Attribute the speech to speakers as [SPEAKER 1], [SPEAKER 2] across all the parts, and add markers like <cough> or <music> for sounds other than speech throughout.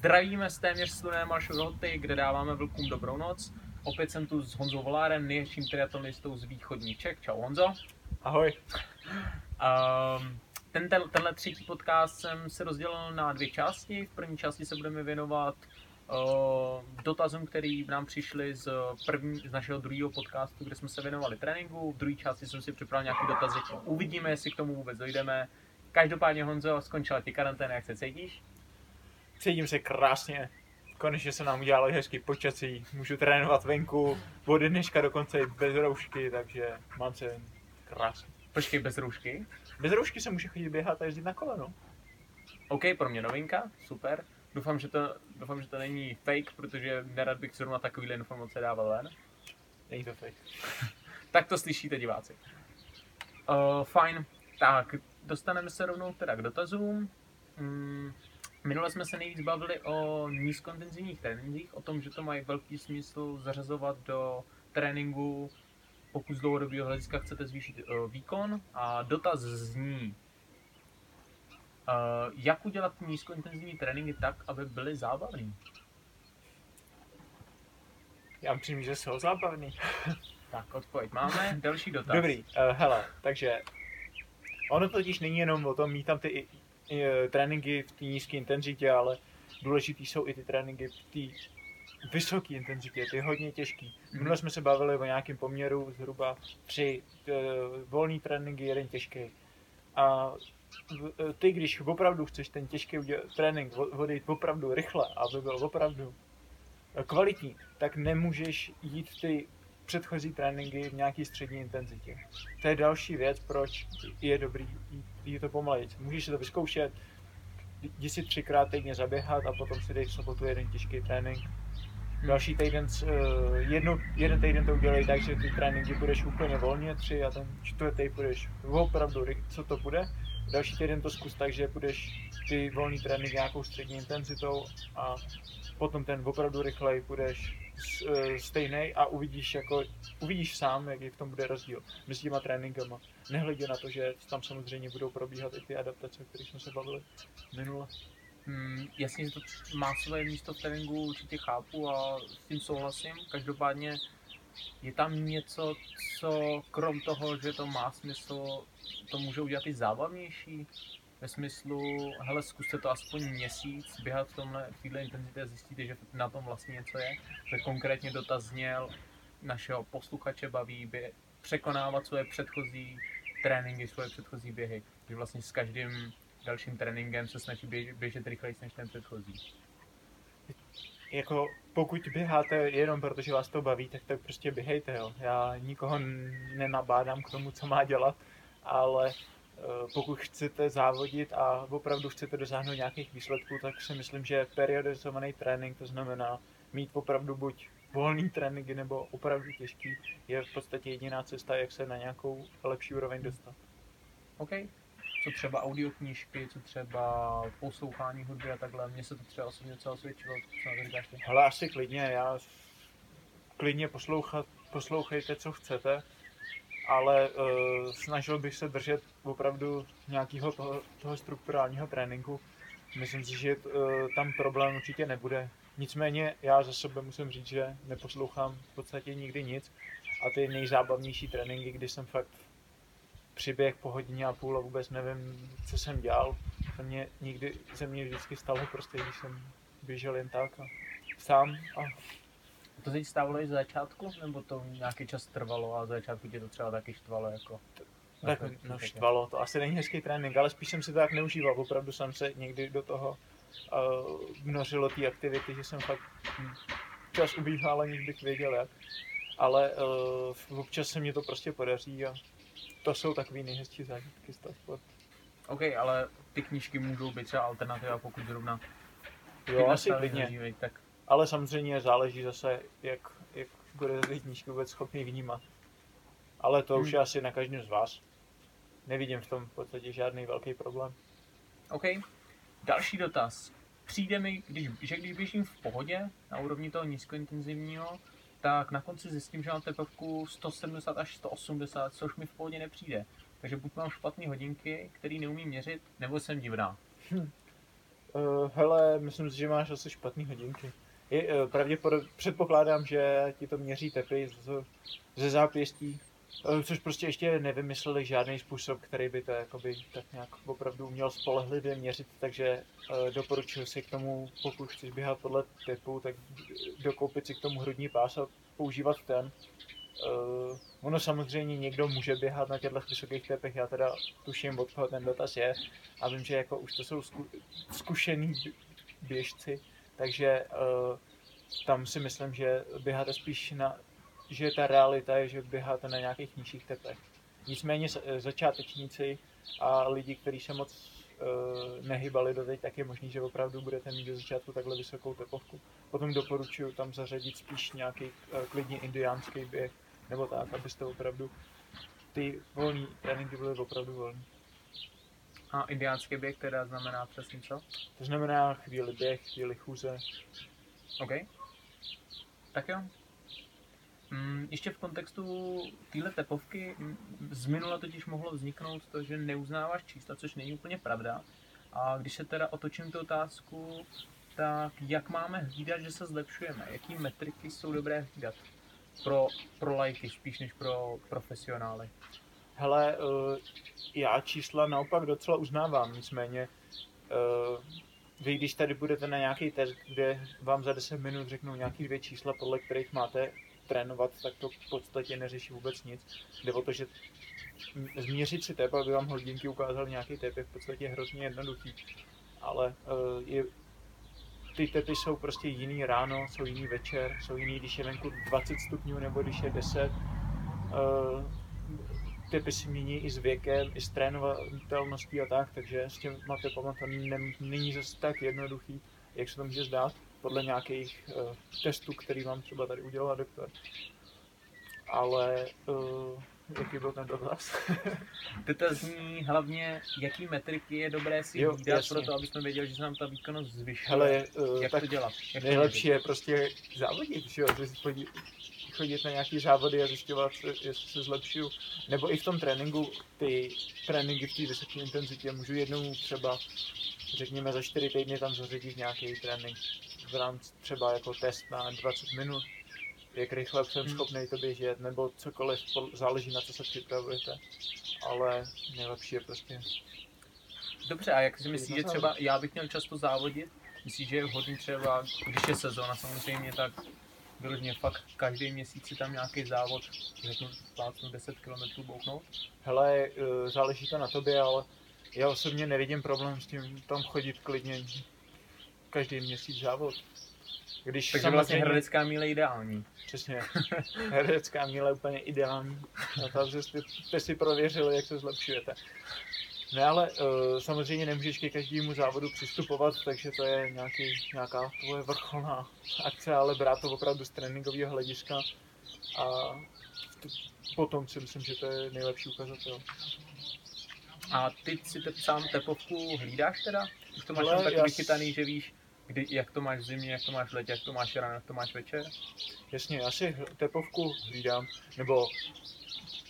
[SPEAKER 1] Zdravíme z téměř sluné Maršogoty, kde dáváme vlkům dobrou noc. Opět jsem tu s Honzou Volárem, nejlepším triatlonistou z východní Čech. Čau Honzo.
[SPEAKER 2] Ahoj.
[SPEAKER 1] Um, ten, ten, tenhle třetí podcast jsem se rozdělil na dvě části. V první části se budeme věnovat uh, dotazům, který nám přišli z, první, z našeho druhého podcastu, kde jsme se věnovali tréninku. V druhé části jsem si připravil nějaký dotazy. Uvidíme, jestli k tomu vůbec dojdeme. Každopádně Honzo, skončila ti karanténa, jak se cítíš?
[SPEAKER 2] Cítím se krásně. Konečně se nám udělalo hezký počasí. Můžu trénovat venku. Od dneška dokonce i bez roušky, takže mám se krásně.
[SPEAKER 1] Počkej, bez roušky?
[SPEAKER 2] Bez roušky se může chodit běhat a jezdit na koleno.
[SPEAKER 1] OK, pro mě novinka, super. Doufám, že to, doufám, že to není fake, protože nerad bych zrovna takovýhle informace dával ven.
[SPEAKER 2] Není to fake. <laughs>
[SPEAKER 1] Tak to slyšíte diváci. Uh, fajn, tak dostaneme se rovnou teda k dotazům. Mm, minule jsme se nejvíc bavili o nízkointenzivních trénincích, o tom, že to mají velký smysl zařazovat do tréninku, pokud z dlouhodobého hlediska chcete zvýšit uh, výkon. A dotaz zní, uh, jak udělat nízkointenzivní tréninky tak, aby byly zábavný?
[SPEAKER 2] Já myslím, že jsou zábavný. <laughs>
[SPEAKER 1] Tak, odpověď máme. Další dotaz.
[SPEAKER 2] Dobrý, uh, hele, takže ono totiž není jenom o tom mít tam ty tréninky v té nízké intenzitě, ale důležitý jsou i ty tréninky v té vysoké intenzitě, ty hodně těžký. Minule jsme se bavili o nějakém poměru zhruba tři uh, volný tréninky, jeden těžký. A v- ty, když opravdu chceš ten těžký udělat, trénink odejít opravdu rychle, aby byl opravdu kvalitní, tak nemůžeš jít ty předchozí tréninky v nějaký střední intenzitě. To je další věc, proč je dobrý jít, to pomalejc. Můžeš si to vyzkoušet, jdi si třikrát týdně zaběhat a potom si dej v sobotu jeden těžký trénink. Další týden, eh, jednu, jeden týden to udělej tak, že ty tréninky budeš úplně volně, tři a ten čtvrtý budeš opravdu, co to bude. Další týden to zkus tak, že budeš ty volný trénink nějakou střední intenzitou a potom ten opravdu rychlej budeš stejný a uvidíš, jako, uvidíš sám, jaký v tom bude rozdíl mezi těma tréninkama. Nehledě na to, že tam samozřejmě budou probíhat i ty adaptace, o kterých jsme se bavili minule.
[SPEAKER 1] Hmm, jasně, že to má své místo v tréninku, určitě chápu a s tím souhlasím. Každopádně je tam něco, co krom toho, že to má smysl, to může udělat i zábavnější. Ve smyslu, hele, zkuste to aspoň měsíc, běhat v tomhle, v této intenzitě a zjistíte, že na tom vlastně něco je. Že konkrétně dotaz zněl, našeho posluchače baví bě- překonávat svoje předchozí tréninky, svoje předchozí běhy. Že vlastně s každým dalším tréninkem se snaží běž, běžet rychleji než ten předchozí.
[SPEAKER 2] Jako pokud běháte jenom protože vás to baví, tak tak prostě běhejte, jo. Já nikoho nenabádám k tomu, co má dělat, ale pokud chcete závodit a opravdu chcete dosáhnout nějakých výsledků, tak si myslím, že periodizovaný trénink, to znamená mít opravdu buď volný tréninky nebo opravdu těžký, je v podstatě jediná cesta, jak se na nějakou lepší úroveň dostat.
[SPEAKER 1] OK. Co třeba audioknížky, co třeba poslouchání hudby a takhle. Mně se to třeba osobně docela osvědčilo, co na to říkáš ty.
[SPEAKER 2] Hele, asi klidně, já klidně poslouchat, poslouchejte, co chcete, ale uh, snažil bych se držet opravdu nějakého toho, toho strukturálního tréninku. Myslím si, že uh, tam problém určitě nebude. Nicméně já za sebe musím říct, že neposlouchám v podstatě nikdy nic a ty nejzábavnější tréninky, kdy jsem fakt přiběh po hodině a půl a vůbec nevím, co jsem dělal, se mě nikdy, se mě vždycky stalo prostě, když jsem běžel jen tak a sám a
[SPEAKER 1] To teď stávalo i z začátku, nebo to nějaký čas trvalo a z začátku tě to třeba taky štvalo jako?
[SPEAKER 2] tak
[SPEAKER 1] to-
[SPEAKER 2] no,
[SPEAKER 1] to-
[SPEAKER 2] štvalo. To asi není hezký trénink, ale spíš jsem si to tak neužíval. Opravdu jsem se někdy do toho uh, vnořil do té aktivity, že jsem fakt hm, čas ubíhal, aniž bych věděl jak. Ale uh, občas se mě to prostě podaří a to jsou takový nejhezčí zážitky z toho sportu.
[SPEAKER 1] OK, ale ty knížky můžou být třeba alternativa, pokud zrovna
[SPEAKER 2] Jo, asi klidně.
[SPEAKER 1] tak
[SPEAKER 2] Ale samozřejmě záleží zase, jak, jak bude ty knížky vůbec schopný vnímat. Ale to už
[SPEAKER 1] Hmm.
[SPEAKER 2] je asi na každém z vás. Nevidím v tom v podstatě žádný velký problém.
[SPEAKER 1] OK. Další dotaz. Přijde mi, když, že když běžím v pohodě na úrovni toho nízkointenzivního, tak na konci zjistím, že mám tepovku 170 až 180, což mi v pohodě nepřijde. Takže buď mám špatné hodinky, které neumím měřit, nebo jsem divná.
[SPEAKER 2] Uh, hele, myslím si, že máš asi špatný hodinky. Je, pravděpodobně předpokládám, že ti to měří tepy ze zápěstí, uh, což prostě ještě nevymysleli žádný způsob, který by to jakoby tak nějak opravdu uměl spolehlivě měřit, takže uh, doporučuji si k tomu, pokud chceš běhat podle typu, tak dokoupit si k tomu hrudní pás a používat ten. Uh, ono samozřejmě někdo může běhat na těchto vysokých tepech, já teda tuším, od koho ten dotaz je a vím, že jako už to jsou zku, zkušený běžci, takže uh, tam si myslím, že běháte spíš na, že ta realita je, že běháte na nějakých nižších tepech. Nicméně začátečníci a lidi, kteří se moc uh, nehybali doteď, tak je možný, že opravdu budete mít do začátku takhle vysokou tepovku. Potom doporučuji tam zařadit spíš nějaký klidně indiánský běh, nebo tak, abyste opravdu ty volné tréninky byly opravdu volné.
[SPEAKER 1] A indiánský běh teda znamená přesně co?
[SPEAKER 2] To znamená chvíli běh, chvíli chůze.
[SPEAKER 1] OK. Tak jo. Mm, ještě v kontextu téhle tepovky z minula totiž mohlo vzniknout to, že neuznáváš čísla, což není úplně pravda. A když se teda otočím tu otázku, tak jak máme hlídat, že se zlepšujeme? Jaký metriky jsou dobré hlídat? pro, pro lajky spíš než pro profesionály?
[SPEAKER 2] Hele, uh, já čísla naopak docela uznávám, nicméně uh, vy když tady budete na nějaký test, kde vám za 10 minut řeknou nějaký dvě čísla, podle kterých máte trénovat, tak to v podstatě neřeší vůbec nic. Jde o to, že změřit si tep, aby vám hodinky ukázal nějaký tep, je v podstatě hrozně jednoduchý. Ale uh, je ty tepy jsou prostě jiný ráno, jsou jiný večer, jsou jiný, když je venku 20 stupňů nebo když je 10. Tepy si mění i s věkem, i s trénovatelností a tak, takže s těma tepama to není zase tak jednoduchý, jak se to může zdát, podle nějakých uh, testů, který vám třeba tady udělal doktor. Ale uh, Jaký byl ten dotaz? <laughs>
[SPEAKER 1] Dotaz zní hlavně, jaký metriky je dobré si jo, výdat pro to, aby jsme věděli, že se nám ta výkonnost zvyšuje.
[SPEAKER 2] Hele,
[SPEAKER 1] uh, jak tak to dělat? Jak
[SPEAKER 2] nejlepší je prostě závodit, že jo? Chodit, na nějaký závody a zjišťovat, jestli se zlepšuju. Nebo i v tom tréninku, ty tréninky v té vysoké intenzitě můžu jednou třeba, řekněme za 4 týdny tam zařadit nějaký trénink v rámci třeba jako test na 20 minut jak rychle jsem hmm. schopný to běžet, nebo cokoliv, záleží na co se připravujete. Ale nejlepší je prostě...
[SPEAKER 1] Dobře, a jak si myslíš, že třeba já bych měl často závodit? Myslíš, že je vhodný třeba, když je sezóna samozřejmě, tak vyloženě fakt každý měsíc si tam nějaký závod, řeknu, plácnu 10 km bouknout?
[SPEAKER 2] Hele, e, záleží to na tobě, ale já osobně nevidím problém s tím tam chodit klidně každý měsíc závod.
[SPEAKER 1] Když Takže vlastně hradecká míle je ideální.
[SPEAKER 2] Přesně. <laughs> Hradecká míle je úplně ideální. A takže jste, jste si prověřili, jak se zlepšujete. Ne, ale uh, samozřejmě nemůžeš ke každému závodu přistupovat, takže to je nějaký, nějaká tvoje vrcholná akce, ale brát to opravdu z tréninkového hlediska a t- potom si myslím, že to je nejlepší ukazatel.
[SPEAKER 1] A ty si te, sám tepovku hlídáš teda? Už to máš tak vychytaný, že víš, Kdy, jak to máš v zimě, jak to máš v letě, jak to máš ráno, jak to máš večer?
[SPEAKER 2] Jasně, já si tepovku hlídám, nebo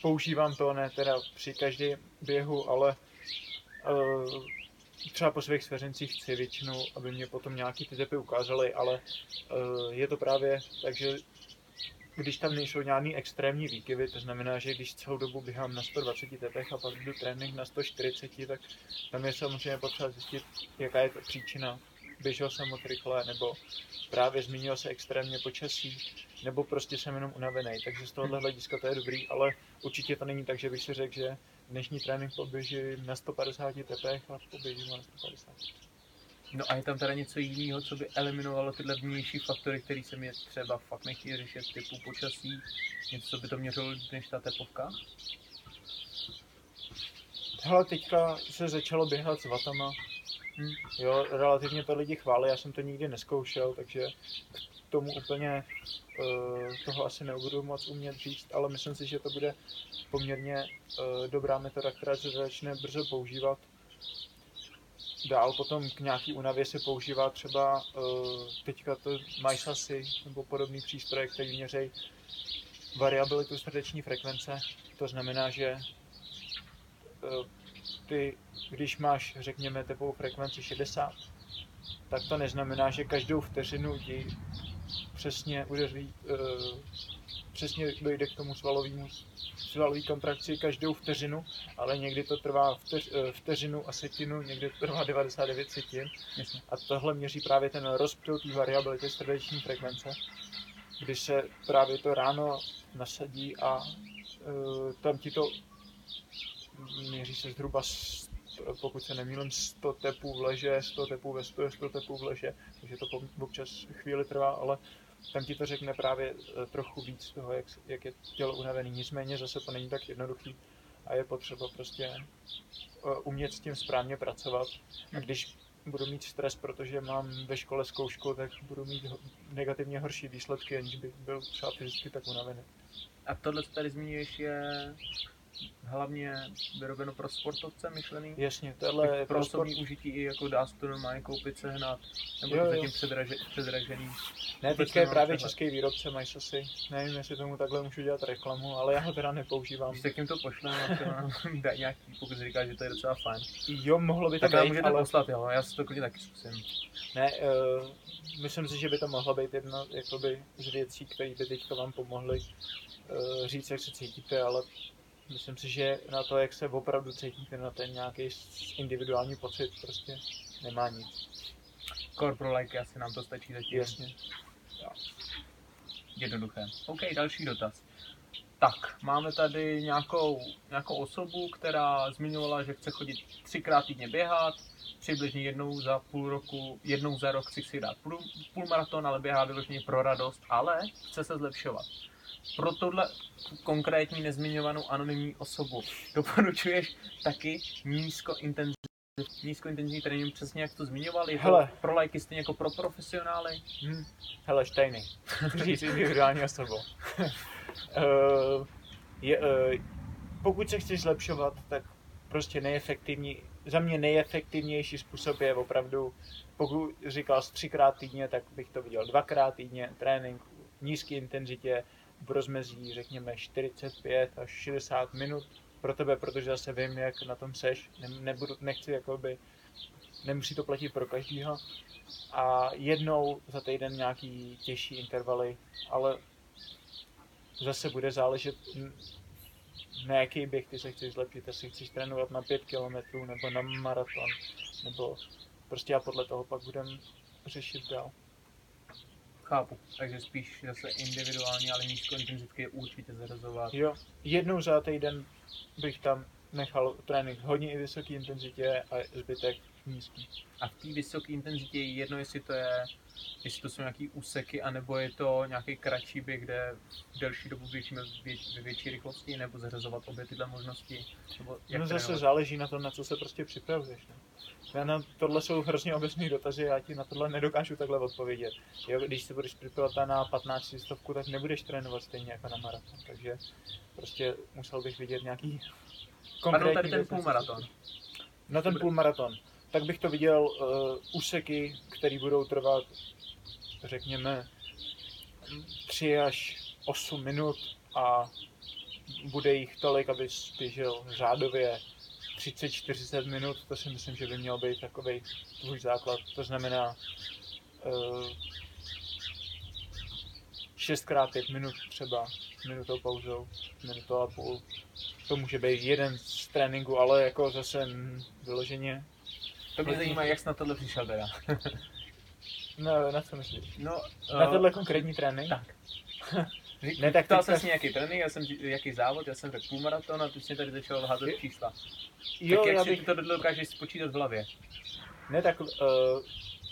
[SPEAKER 2] používám to ne teda při každém běhu, ale uh, třeba po svých svěřencích chci většinou, aby mě potom nějaký ty tepy ukázaly, ale uh, je to právě tak, že když tam nejsou žádný extrémní výkyvy, to znamená, že když celou dobu běhám na 120 tepech a pak jdu trénink na 140, tak tam je samozřejmě potřeba zjistit, jaká je to příčina běžel jsem moc rychle, nebo právě zmínil se extrémně počasí, nebo prostě jsem jenom unavený. Takže z tohohle hlediska to je dobrý, ale určitě to není tak, že bych si řekl, že dnešní trénink poběží na 150 tepech a poběžím na 150.
[SPEAKER 1] No a je tam teda něco jiného, co by eliminovalo tyhle vnější faktory, které se mi třeba fakt nechtějí řešit, typu počasí, něco, co by to měřilo než ta tepovka?
[SPEAKER 2] Hele, teďka se začalo běhat s vatama, Hmm. Jo, relativně to lidi chválí, já jsem to nikdy neskoušel, takže tomu úplně uh, toho asi nebudu moc umět říct, ale myslím si, že to bude poměrně uh, dobrá metoda, která se začne brzo používat. Dál potom k nějaký únavě se používá třeba uh, teďka to MySasy nebo podobný přístroje, který měří variabilitu srdeční frekvence. To znamená, že ty, když máš, řekněme, tepovou frekvenci 60, tak to neznamená, že každou vteřinu ti přesně udeří, uh, přesně dojde k tomu svalovému svalový kontrakci každou vteřinu, ale někdy to trvá vteř, eh, vteřinu a setinu, někdy to trvá 99 setin.
[SPEAKER 1] Jasně.
[SPEAKER 2] A tohle měří právě ten rozptyl té variability srdeční frekvence, kdy se právě to ráno nasadí a uh, tam ti to měří se zhruba pokud se nemýlím, 100 tepů v leže, 100 tepů ve stoje, 100 tepů v leže, takže to občas chvíli trvá, ale tam ti to řekne právě eh, trochu víc toho, jak, jak je tělo unavený. Nicméně zase to není tak jednoduchý a je potřeba prostě eh, umět s tím správně pracovat. A když budu mít stres, protože mám ve škole zkoušku, tak budu mít negativně horší výsledky, aniž bych byl třeba fyzicky tak unavený.
[SPEAKER 1] A tohle, co tady zmiňuješ, je hlavně vyrobeno pro sportovce myšlený?
[SPEAKER 2] Jasně, tohle je
[SPEAKER 1] pro
[SPEAKER 2] pro sport.
[SPEAKER 1] osobní užití i jako dá se to normálně koupit, sehnat, nebo
[SPEAKER 2] Jo,
[SPEAKER 1] to zatím předraže, předražený.
[SPEAKER 2] Ne, teďka je právě
[SPEAKER 1] přehled.
[SPEAKER 2] český výrobce Majsosy. Nevím, jestli tomu takhle můžu dělat reklamu, ale já ho teda nepoužívám.
[SPEAKER 1] Když tak jim to pošleme, <laughs> dá nějaký, pokud si říká, že to je docela fajn.
[SPEAKER 2] Jo, mohlo by to
[SPEAKER 1] Tak
[SPEAKER 2] být,
[SPEAKER 1] můžete
[SPEAKER 2] ale
[SPEAKER 1] poslat, jo, já si to klidně taky zkusím.
[SPEAKER 2] ne, uh, myslím si, že by to mohlo být jedna jakoby, z věcí, které by teďka vám pomohly uh, říct, jak se cítíte, ale myslím si, že na to, jak se opravdu cítíte, na ten nějaký individuální pocit, prostě nemá nic.
[SPEAKER 1] Kor pro lajky asi nám to stačí zatím.
[SPEAKER 2] Jasně.
[SPEAKER 1] Jednoduché. OK, další dotaz. Tak, máme tady nějakou, nějakou osobu, která zmiňovala, že chce chodit třikrát týdně běhat, přibližně jednou za půl roku, jednou za rok si chce dát půl, půl maraton, ale běhá vyloženě pro radost, ale chce se zlepšovat. Pro tohle konkrétní nezmiňovanou anonymní osobu doporučuješ taky nízkointenzivní nízkointenzivní trénink, přesně jak to zmiňoval, je to
[SPEAKER 2] Hele.
[SPEAKER 1] pro lajky stejně jako pro profesionály.
[SPEAKER 2] Hm. Hele, chci <laughs> říct individuální osobou. uh, je, uh, pokud se chceš zlepšovat, tak prostě nejefektivní, za mě nejefektivnější způsob je opravdu, pokud říkal třikrát týdně, tak bych to viděl dvakrát týdně, trénink v nízké intenzitě, v rozmezí, řekněme, 45 až 60 minut pro tebe, protože zase vím, jak na tom seš, ne, nebudu, nechci jakoby, nemusí to platit pro každýho, a jednou za týden nějaký těžší intervaly, ale zase bude záležet, na jaký běh ty se chceš zlepšit, jestli chceš trénovat na 5 km nebo na maraton, nebo prostě a podle toho pak budeme řešit dál.
[SPEAKER 1] Chápu, takže spíš zase individuálně, ale nízkointenzivky je určitě zařazovat.
[SPEAKER 2] Jo, jednou za týden bych tam nechal trénink. Hodně i vysoké intenzitě a zbytek nízký.
[SPEAKER 1] A v té vysoké intenzitě je jedno, jestli to je, jestli to jsou nějaký úseky, anebo je to nějaký kratší běh, kde delší dobu běžíme vě, ve větší rychlosti, nebo zařazovat obě tyhle možnosti, nebo jak
[SPEAKER 2] no zase
[SPEAKER 1] trénovat.
[SPEAKER 2] záleží na tom, na co se prostě připravuješ. Ne? Já na tohle jsou hrozně obecné dotazy, já ti na tohle nedokážu takhle odpovědět. Jo, když se budeš připravovat na 15 stovku, tak nebudeš trénovat stejně jako na maraton, takže prostě musel bych vidět nějaký
[SPEAKER 1] Pardon, tady ten půlmaraton.
[SPEAKER 2] Na ten půlmaraton. Tak bych to viděl uh, úseky, které budou trvat, řekněme, 3 až 8 minut a bude jich tolik, aby běžel řádově 30-40 minut. To si myslím, že by měl být takový tvůj základ. To znamená uh, 6x5 minut třeba, minutou pauzou, minutou a půl. To může být jeden z tréninku, ale jako zase vyloženě.
[SPEAKER 1] To mě zajímá, jak jsi na tohle přišel teda. <laughs>
[SPEAKER 2] No, na co myslíš?
[SPEAKER 1] No,
[SPEAKER 2] Na tenhle konkrétní trénink?
[SPEAKER 1] tak.
[SPEAKER 2] Ne, tak teďka-
[SPEAKER 1] jsem nějaký trénink, já jsem jaký závod, já jsem řekl půlmaraton a ty jsi tady začal házet
[SPEAKER 2] Je-
[SPEAKER 1] čísla.
[SPEAKER 2] Jo,
[SPEAKER 1] tak jak
[SPEAKER 2] já
[SPEAKER 1] si
[SPEAKER 2] bych,
[SPEAKER 1] to dokážeš spočítat v hlavě?
[SPEAKER 2] ne, tak uh,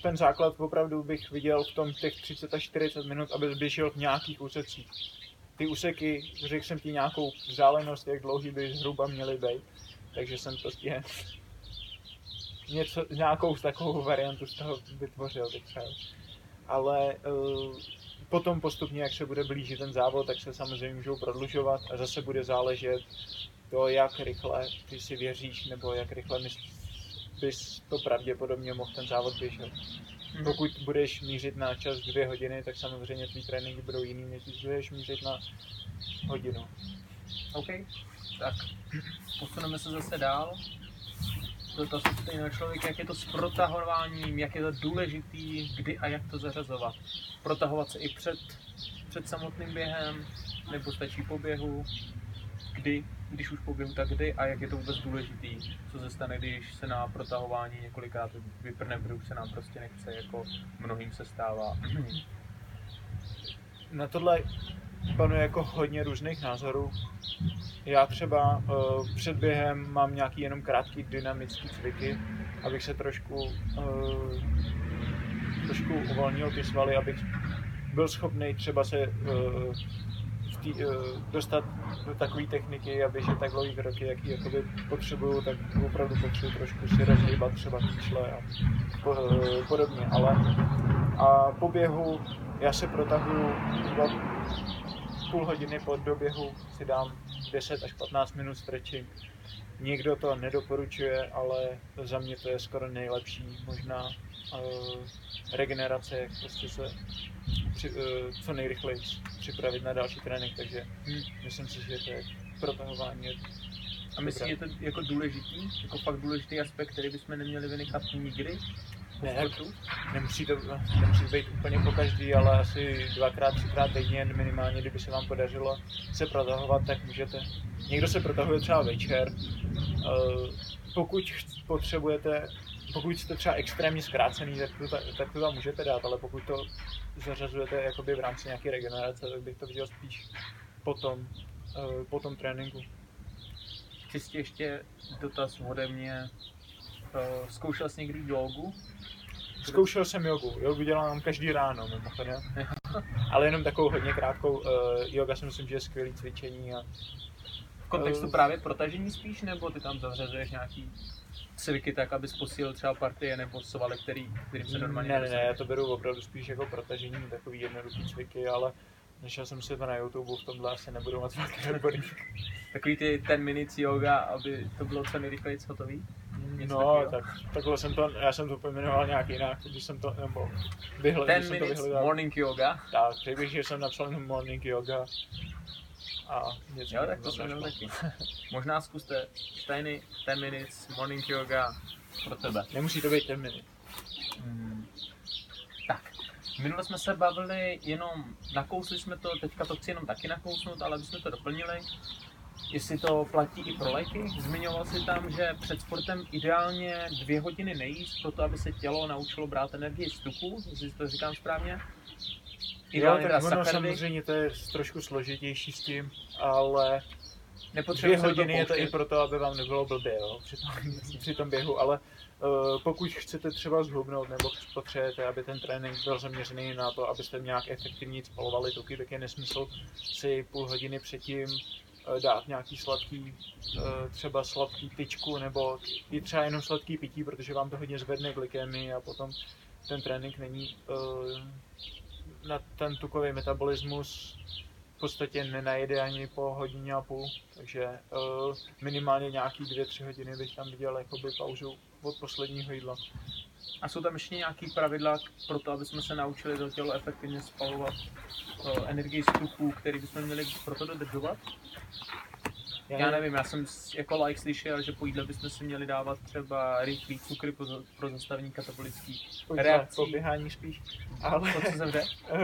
[SPEAKER 2] ten základ opravdu bych viděl v tom těch 30 až 40 minut, aby běžel v nějakých úsecích. Ty úseky, řekl jsem ti nějakou vzdálenost, jak dlouhý by zhruba měly být, takže jsem prostě něco, nějakou takovou variantu z toho vytvořil teďka. Ale uh, potom postupně, jak se bude blížit ten závod, tak se samozřejmě můžou prodlužovat a zase bude záležet to, jak rychle ty si věříš, nebo jak rychle myslíš, bys to pravděpodobně mohl ten závod běžet. Pokud budeš mířit na čas dvě hodiny, tak samozřejmě tvý tréninky budou jiný, než když budeš mířit na hodinu.
[SPEAKER 1] OK, tak posuneme se zase dál. Dotaz od stejného člověka, jak je to s protahováním, jak je to důležitý, kdy a jak to zařazovat. Protahovat se i před, před samotným během, nebo stačí po běhu, kdy, když už po běhu, tak kdy a jak je to vůbec důležitý. Co se stane, když se na protahování několikrát vyprne, protože se nám prostě nechce, jako mnohým se stává. <clears throat>
[SPEAKER 2] Na tohle panuje jako hodně různých názorů. Já třeba uh, před během mám nějaký jenom krátký dynamický cviky, abych se trošku, uh, trošku uvolnil ty svaly, abych byl schopný třeba se uh, tý, uh, dostat do takové techniky, aby že tak dlouhý kroky, jaký jakoby potřebuju, tak opravdu potřebuji trošku si rozhýbat třeba kýčle a po, uh, podobně. Ale a po běhu já se protahuju půl hodiny po doběhu si dám 10 až 15 minut stretching. Nikdo to nedoporučuje, ale za mě to je skoro nejlepší možná uh, regenerace, jak prostě se při, uh, co nejrychleji připravit na další trénink, takže hmm. myslím si, že to je protahování.
[SPEAKER 1] A myslím, že je to jako důležitý, jako fakt důležitý aspekt, který bychom neměli vynechat nikdy,
[SPEAKER 2] ne, nemusí to nemusí být úplně po každý, ale asi dvakrát, třikrát týdně minimálně, kdyby se vám podařilo se protahovat, tak můžete. Někdo se protahuje třeba večer. Eh, pokud potřebujete, pokud jste třeba extrémně zkrácený, tak to, tak to tam můžete dát, ale pokud to zařazujete jakoby v rámci nějaké regenerace, tak bych to viděl spíš potom, eh, po tom tréninku.
[SPEAKER 1] Čistě ještě dotaz ode mě. Eh, zkoušel jsi někdy jogu?
[SPEAKER 2] Zkoušel jsem jogu. Jogu dělám každý ráno, mimochodem. <laughs> Ale jenom takovou hodně krátkou. Uh, yoga si myslím, že je skvělé cvičení. A,
[SPEAKER 1] v kontextu uh, právě protažení spíš, nebo ty tam zavřezuješ nějaký cviky tak, abys posílil třeba partie nebo svaly, který, kterým se normálně
[SPEAKER 2] Ne, ne, ne, já to beru opravdu spíš jako protažení, takový jednoduchý cviky, ale Našel jsem si to na YouTube, v tomhle asi nebudu moc velký odborník. <laughs>
[SPEAKER 1] Takový ty ten minutes yoga, aby to bylo co nejrychleji hotový?
[SPEAKER 2] Něco no, tak, takhle jsem to, já jsem to pojmenoval nějak jinak, když jsem to, nebo vyhled,
[SPEAKER 1] Ten jsem minutes to vyhledal. morning yoga.
[SPEAKER 2] Tak, řekl bych, že jsem napsal jenom morning yoga. A něco
[SPEAKER 1] jo, tak to jsem taky. Možná zkuste stejný 10 minutes morning yoga pro tebe.
[SPEAKER 2] Nemusí to být 10 minut.
[SPEAKER 1] Hmm. Minule jsme se bavili jenom, nakousli jsme to, teďka to chci jenom taky nakousnout, ale abychom to doplnili jestli to platí i pro léky. Zmiňoval si tam, že před sportem ideálně dvě hodiny nejíst, proto aby se tělo naučilo brát energii z tuku, jestli to říkám správně.
[SPEAKER 2] Ideálně jo, tak ono samozřejmě to je trošku složitější s tím, ale dvě hodiny je to i proto, aby vám nebylo blbě jo, při, tom, při tom běhu, ale pokud chcete třeba zhubnout nebo potřebujete, aby ten trénink byl zaměřený na to, abyste nějak efektivně spalovali tuky, tak je nesmysl si půl hodiny předtím Eh, dát nějaký sladký, eh, třeba sladký tyčku, nebo i třeba jenom sladký pití, protože vám to hodně zvedne glykemii a potom ten trénink není eh, na ten tukový metabolismus v podstatě nenajede ani po hodině a půl, takže minimálně nějaký dvě, tři hodiny bych tam viděl jakoby pauzu od posledního jídla.
[SPEAKER 1] A jsou tam ještě nějaké pravidla pro to, aby jsme se naučili do tělo efektivně spalovat energii z tuků, který bychom měli proto dodržovat? Já, já nevím, já jsem jako like slyšel, že po jídle bychom si měli dávat třeba rychlý cukry pro, pro zastavení katabolických reakcí.
[SPEAKER 2] Po běhání spíš. Ale
[SPEAKER 1] po co jsem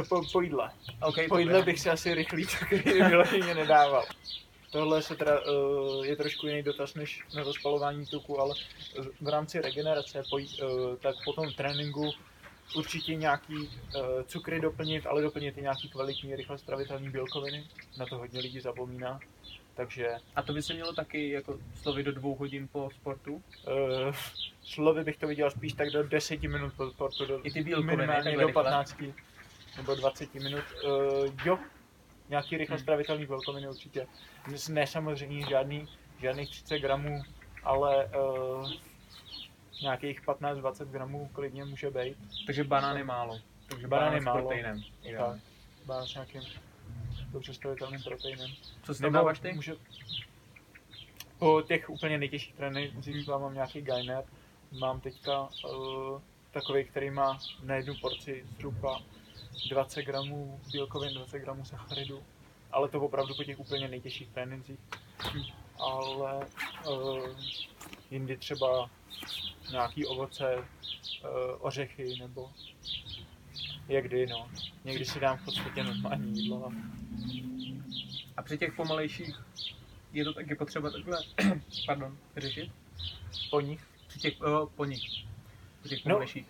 [SPEAKER 2] po, po jídle.
[SPEAKER 1] Okay,
[SPEAKER 2] po jídle bych si asi rychlý cukry <laughs> vyloženě nedával. Tohle se teda, uh, je trošku jiný dotaz než na to spalování tuku, ale v rámci regenerace, uh, tak po tom tréninku určitě nějaký uh, cukry doplnit, ale doplnit i nějaký kvalitní, rychle stravitelné bílkoviny. Na to hodně lidí zapomíná. Takže...
[SPEAKER 1] A to by se mělo taky jako slovy do dvou hodin po sportu?
[SPEAKER 2] Uh, slovy bych to viděl spíš tak do deseti minut po sportu. Do,
[SPEAKER 1] I ty bílkoviny,
[SPEAKER 2] minimálně do 15 nebo 20 minut. Uh, jo, nějaký rychle stravitelný bílkoviny určitě. Ne samozřejmě žádný, žádných 30 gramů, ale uh, nějakých 15-20 gramů klidně může být.
[SPEAKER 1] Takže banány málo.
[SPEAKER 2] Takže banány málo.
[SPEAKER 1] s proteinem.
[SPEAKER 2] Tak, banán s nějakým dobře stravitelným proteinem.
[SPEAKER 1] Co si dáváš ty? Může...
[SPEAKER 2] Po těch úplně nejtěžších trénincích hmm. mám nějaký gainer. Mám teďka uh, takový, který má na jednu porci zhruba 20 gramů bílkovin, 20 gramů sacharidů. Ale to opravdu po těch úplně nejtěžších trénincích. Ale uh, jindy třeba nějaký ovoce, uh, ořechy nebo jak kdy, no. Někdy si dám v podstatě normální jídlo. a-
[SPEAKER 1] při těch pomalejších je to taky potřeba takhle, <clears throat> pardon, řešit?
[SPEAKER 2] Po nich.
[SPEAKER 1] Při těch, uh, po nich. Při těch
[SPEAKER 2] No,
[SPEAKER 1] pomalejších.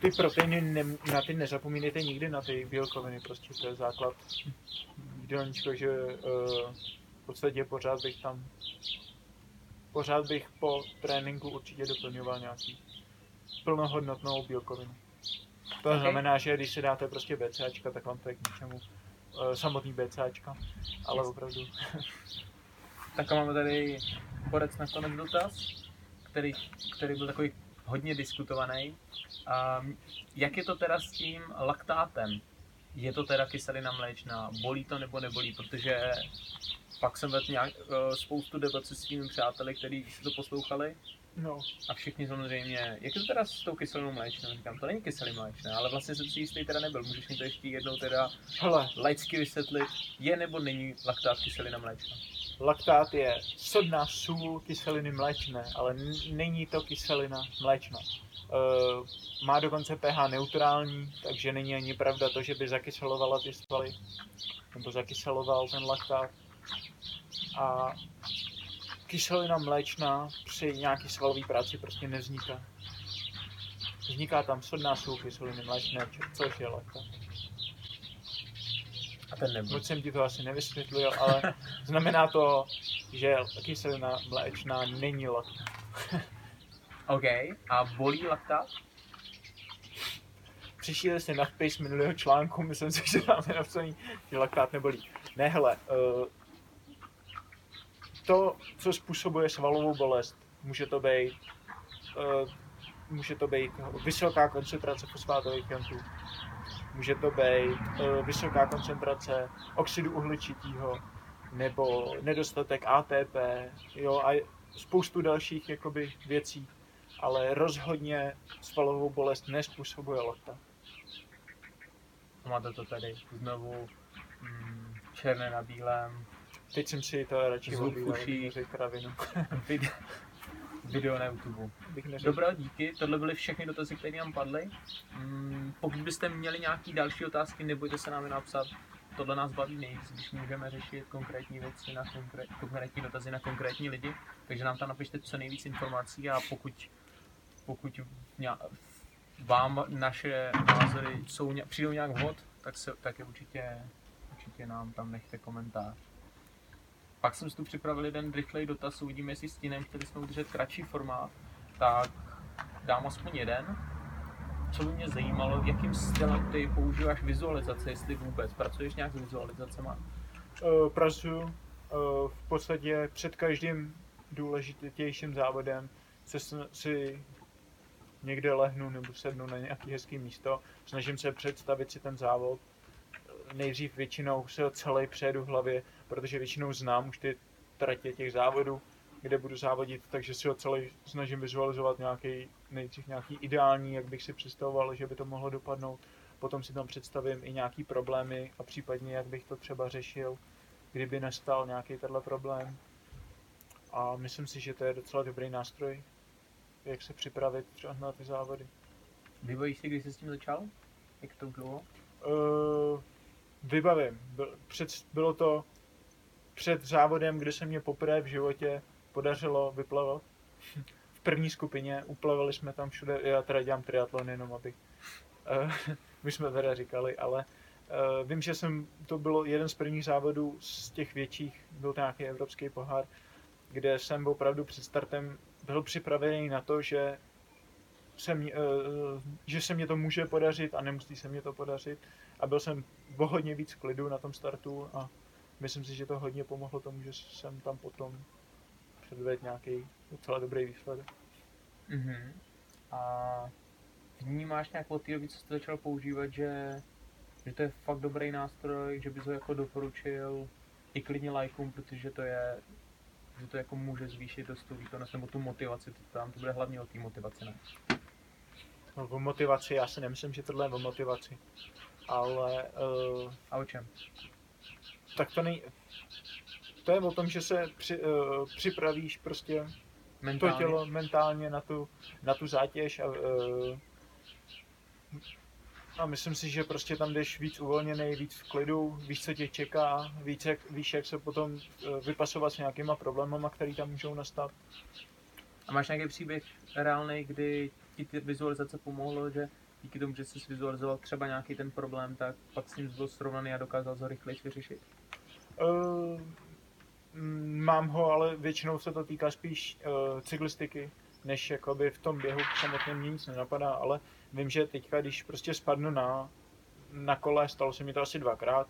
[SPEAKER 2] Ty proteiny, ne, na ty nezapomínejte nikdy, na ty bílkoviny, prostě to je základ jídelníčko, že eh, v podstatě pořád bych tam, pořád bych po tréninku určitě doplňoval nějaký plnohodnotnou bílkovinu. To
[SPEAKER 1] Ok.
[SPEAKER 2] znamená, že když si dáte prostě BCAčka, tak vám to je k ničemu. Eh, samotný BCAčka, ale
[SPEAKER 1] Jasně.
[SPEAKER 2] opravdu.
[SPEAKER 1] Tak máme tady borec na konec dotaz, který, který byl takový hodně diskutovaný. A jak je to teda s tím laktátem? Je to teda kyselina mléčná? Bolí to nebo nebolí? Protože pak jsem vedl nějak, eh, spoustu debat se svými přáteli, kteří si to poslouchali
[SPEAKER 2] No,
[SPEAKER 1] a všichni samozřejmě, jak je to teda s tou kyselinou mléčnou? Říkám, to není kyselina mléčná, ale vlastně jsem si jistý teda nebyl. Můžeš mi to ještě jednou teda
[SPEAKER 2] hele,
[SPEAKER 1] laicky vysvětlit, je nebo není laktát kyselina mléčná?
[SPEAKER 2] Laktát je sodná sůl kyseliny mléčné, ale n- není to kyselina mléčná. Uh, má dokonce pH neutrální, takže není ani pravda to, že by zakyselovala ty svaly, nebo zakyseloval ten laktát. A kyselina mléčná při nějaký svalové práci prostě nevzniká. Vzniká tam sodná sůl kyseliny mléčné, což je laktát.
[SPEAKER 1] A ten nebolí.
[SPEAKER 2] Moc jsem ti to asi nevysvětlil, ale <laughs> znamená to, že kyselina mléčná není laktát. <laughs>
[SPEAKER 1] OK. A bolí laktát?
[SPEAKER 2] Přišel si nadpis minulého článku, myslím si, <laughs> že tam je napsaný, že laktát nebolí. Ne, hele, uh, to, co způsobuje svalovou bolest, může to být, uh, může to být vysoká koncentrace fosfátových iontů, může to být uh, vysoká koncentrace oxidu uhličitého, nebo nedostatek ATP, jo, a spoustu dalších jakoby věcí, ale rozhodně svalovou bolest nespůsobuje laktát.
[SPEAKER 1] A Máte to tady znovu mm, černé na bílém,
[SPEAKER 2] Teď jsem si to radši neřekl kravinu. <laughs>
[SPEAKER 1] video, na YouTube. Dobrá, díky. Tohle byly všechny dotazy, které nám padly. Mm, pokud byste měli nějaké další otázky, nebojte se nám je napsat. Tohle nás baví nejvíc, když můžeme řešit konkrétní věci na konkré- konkrétní dotazy na konkrétní lidi. Takže nám tam napište co nejvíc informací a pokud, pokud vám naše názory jsou, přijdou nějak vhod, tak, se, tak je určitě, určitě nám tam nechte komentář. Pak jsem si tu připravil jeden rychlej dotaz, uvidíme, jestli s tím chtěli jsme udržet kratší formát, tak dám aspoň jeden. Co by mě zajímalo, jakým stylem ty používáš vizualizace, jestli vůbec pracuješ nějak s vizualizacemi?
[SPEAKER 2] Uh, pracuji uh, v podstatě před každým důležitějším závodem se si někde lehnu nebo sednu na nějaký hezký místo, snažím se představit si ten závod. Nejdřív většinou se ho celý přejedu v hlavě, protože většinou znám už ty tratě těch závodů, kde budu závodit, takže si ho celý snažím vizualizovat nějaký, nejdřív nějaký ideální, jak bych si představoval, že by to mohlo dopadnout. Potom si tam představím i nějaký problémy a případně jak bych to třeba řešil, kdyby nastal nějaký tenhle problém. A myslím si, že to je docela dobrý nástroj, jak se připravit třeba na ty závody.
[SPEAKER 1] Vybavíš si, když jsi s tím začal? Jak to dlouho?
[SPEAKER 2] Uh, vybavím. Byl, před, bylo to před závodem, kde se mě poprvé v životě podařilo vyplavat. <laughs> V první skupině uplavili jsme tam všude, já teda dělám triatlon jenom, abych, uh, <laughs> my jsme teda říkali, ale uh, vím, že jsem, to bylo jeden z prvních závodů z těch větších, byl to nějaký evropský pohár, kde jsem opravdu před startem byl připravený na to, že se mě, uh, že se mě to může podařit a nemusí se mě to podařit. A byl jsem o hodně víc klidu na tom startu a myslím si, že to hodně pomohlo tomu, že jsem tam potom předvedl nějaký docela dobrý výsledek.
[SPEAKER 1] Mhm. A vnímáš nějak od té doby, co jsi začal používat, že, že to je fakt dobrý nástroj, že bys ho jako doporučil i klidně lajkům, protože to je že to jako může zvýšit dost tu výkonnost nebo tu motivaci, to tam to bude hlavně o té motivaci, ne?
[SPEAKER 2] No, o motivaci, já si nemyslím, že tohle je o motivaci. Ale uh,
[SPEAKER 1] A o čem?
[SPEAKER 2] tak to nej... To je o tom, že se při, uh, připravíš prostě
[SPEAKER 1] Mentálně.
[SPEAKER 2] to tělo mentálně na tu, na tu zátěž a, eh, a myslím si, že prostě tam jdeš víc uvolněný, víc v klidu, víš, co tě čeká, víc jak, víš, jak se potom eh, vypasovat s nějakýma problémama, které tam můžou nastat.
[SPEAKER 1] A máš nějaký příběh reálný, kdy ti ty vizualizace pomohlo, že díky tomu, že jsi vizualizoval třeba nějaký ten problém, tak pak s ním byl srovnaný a dokázal ho rychleji vyřešit?
[SPEAKER 2] Uh, mám ho, ale většinou se to týká spíš uh, cyklistiky, než jakoby v tom běhu samotně mě nic nenapadá, ale vím, že teďka, když prostě spadnu na, na kole, stalo se mi to asi dvakrát,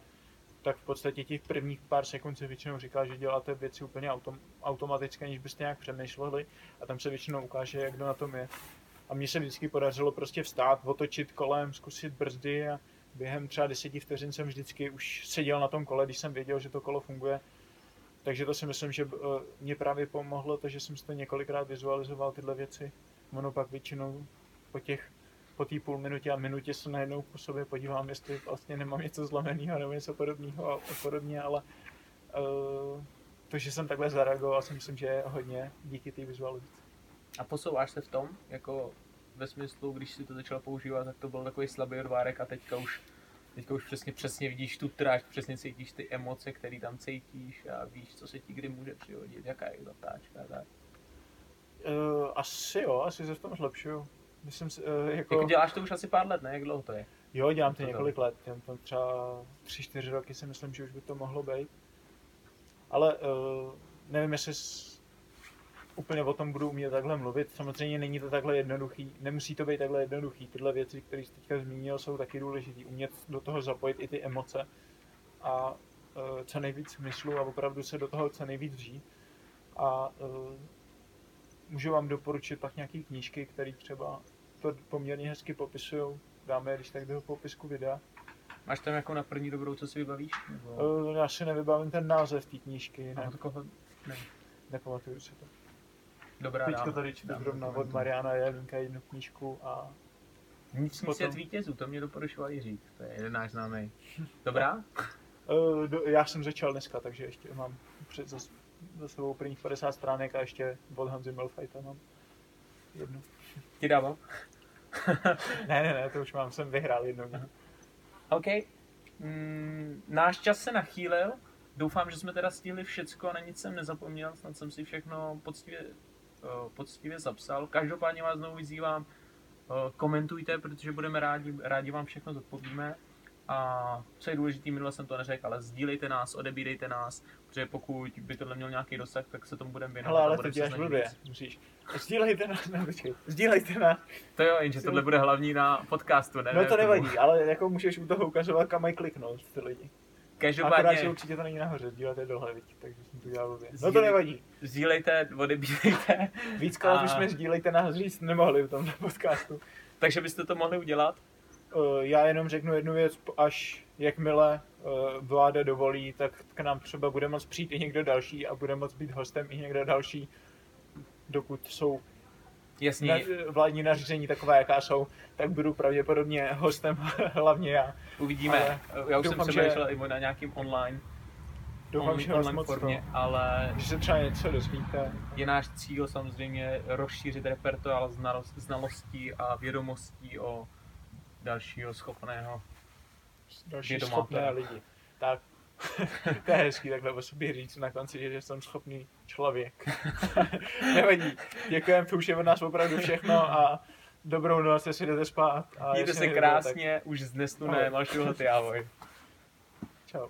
[SPEAKER 2] tak v podstatě těch prvních pár sekund se většinou říká, že děláte věci úplně autom, automaticky, aniž byste nějak přemýšleli a tam se většinou ukáže, jak kdo na tom je. A mně se vždycky podařilo prostě vstát, otočit kolem, zkusit brzdy a během třeba deseti vteřin jsem vždycky už seděl na tom kole, když jsem věděl, že to kolo funguje. Takže to si myslím, že eh, mě právě pomohlo to, že jsem si to několikrát vizualizoval tyhle věci. Ono pak většinou po těch po té půl minutě a minutě se najednou po sobě podívám, jestli vlastně nemám něco zlomeného nebo něco podobného a podobně, ale uh, to, že jsem takhle zareagoval, si myslím, že je hodně díky té vizualizaci.
[SPEAKER 1] A posouváš se v tom, jako ve smyslu, když si to začal používat, tak to byl takový slabý odvárek a teďka už, teďka už přesně, přesně vidíš tu tráž, přesně cítíš ty emoce, které tam cítíš a víš, co se ti kdy může přihodit, jaká je zatáčka a tak.
[SPEAKER 2] Uh, asi jo, asi se v tom zlepšuju. Myslím si, uh, jako...
[SPEAKER 1] Jako děláš to už asi pár let, ne? Jak dlouho to je?
[SPEAKER 2] Jo, dělám to
[SPEAKER 1] To
[SPEAKER 2] několik let, dělám to třeba tři, čtyři roky si myslím, že už by to mohlo být. Ale uh, nevím, jestli s, úplně o tom budu umět takhle mluvit. Samozřejmě není to takhle jednoduchý, nemusí to být takhle jednoduchý. Tyhle věci, které jsi teďka zmínil, jsou taky důležité. Umět do toho zapojit i ty emoce a uh, co nejvíc smyslu a opravdu se do toho co nejvíc vžít. A uh, můžu vám doporučit pak nějaké knížky, které třeba to poměrně hezky popisují. Dáme je když tak do popisku videa.
[SPEAKER 1] Máš tam jako na první dobrou, co si vybavíš? Nebo...
[SPEAKER 2] Uh, já si nevybavím ten název té knížky, ne,
[SPEAKER 1] takového... Ne.
[SPEAKER 2] nepamatuju si to.
[SPEAKER 1] Dobrá,
[SPEAKER 2] Teďka tady čtu zrovna od. Mariana Jelínka jednu knížku a
[SPEAKER 1] Vnitřní
[SPEAKER 2] Potom-
[SPEAKER 1] svět vítězů, to mě doporučoval Jiří, to je jeden náš známý. Dobrá? <laughs>
[SPEAKER 2] do, já jsem začal dneska, takže ještě mám před, za, za sebou prvních 50 stránek a ještě od Hanzy Melfajta mám jednu.
[SPEAKER 1] Ti dávám. <laughs>
[SPEAKER 2] Ne, ne, ne, to už mám, jsem vyhrál jednou.
[SPEAKER 1] OK. Mm, náš čas se nachýlil. Doufám, že jsme teda stihli všecko, na nic jsem nezapomněl, snad jsem si všechno poctivě, poctivě zapsal. Každopádně vás znovu vyzývám, uh, komentujte, protože budeme rádi, rádi vám všechno zodpovíme. A co je důležité, minule jsem to neřekl, ale sdílejte nás, odebírejte nás, protože pokud by tohle měl nějaký dosah, tak se tomu budeme věnovat.
[SPEAKER 2] Ale
[SPEAKER 1] budeme
[SPEAKER 2] to děláš blbě, musíš. Sdílejte nás, ne, počkej, sdílejte nás.
[SPEAKER 1] To jo, jenže tohle bude hlavní na podcastu, ne?
[SPEAKER 2] No to nevadí, ale jako můžeš u toho ukazovat, kam mají kliknout ty lidi. Akorát,
[SPEAKER 1] Každopádně
[SPEAKER 2] že určitě to není nahoře, sdílejte dole, vidíte, takže jsem to dělal blbě. No to nevadí.
[SPEAKER 1] sdílejte, odebírejte.
[SPEAKER 2] Víckrát
[SPEAKER 1] A-
[SPEAKER 2] už jsme sdílejte nás říct nemohli v tomto podcastu.
[SPEAKER 1] Takže byste to mohli udělat.
[SPEAKER 2] Uh, Já jenom řeknu jednu věc, až jakmile uh, vláda dovolí, tak k nám třeba bude moct přijít i někdo další a bude moct být hostem i někdo další, dokud jsou
[SPEAKER 1] Jasně,
[SPEAKER 2] na, vládní nařízení taková, jaká jsou, tak budu pravděpodobně hostem <laughs> hlavně já.
[SPEAKER 1] uvidíme.
[SPEAKER 2] ale
[SPEAKER 1] Já už
[SPEAKER 2] doufám,
[SPEAKER 1] jsem
[SPEAKER 2] že-
[SPEAKER 1] přemýšlel i na nějakým online,
[SPEAKER 2] Doufám,
[SPEAKER 1] on,
[SPEAKER 2] že vás
[SPEAKER 1] online
[SPEAKER 2] moc
[SPEAKER 1] formě,
[SPEAKER 2] to,
[SPEAKER 1] ale
[SPEAKER 2] že se třeba něco dozvíte.
[SPEAKER 1] je náš cíl samozřejmě rozšířit repertoár znalost, znalostí a vědomostí o dalšího schopného.
[SPEAKER 2] Další
[SPEAKER 1] Vědomá
[SPEAKER 2] schopné lidi. Tak, <laughs> to je hezký takhle o sobě říct na konci, že jsem schopný člověk. <laughs> Nevadí. Děkujeme, to už je od nás opravdu všechno a dobrou noc, jestli jdete spát. A
[SPEAKER 1] Mějte se krásně, už z dnes tu ne,
[SPEAKER 2] Ahoj.
[SPEAKER 1] malšího ahoj.
[SPEAKER 2] Tak čau.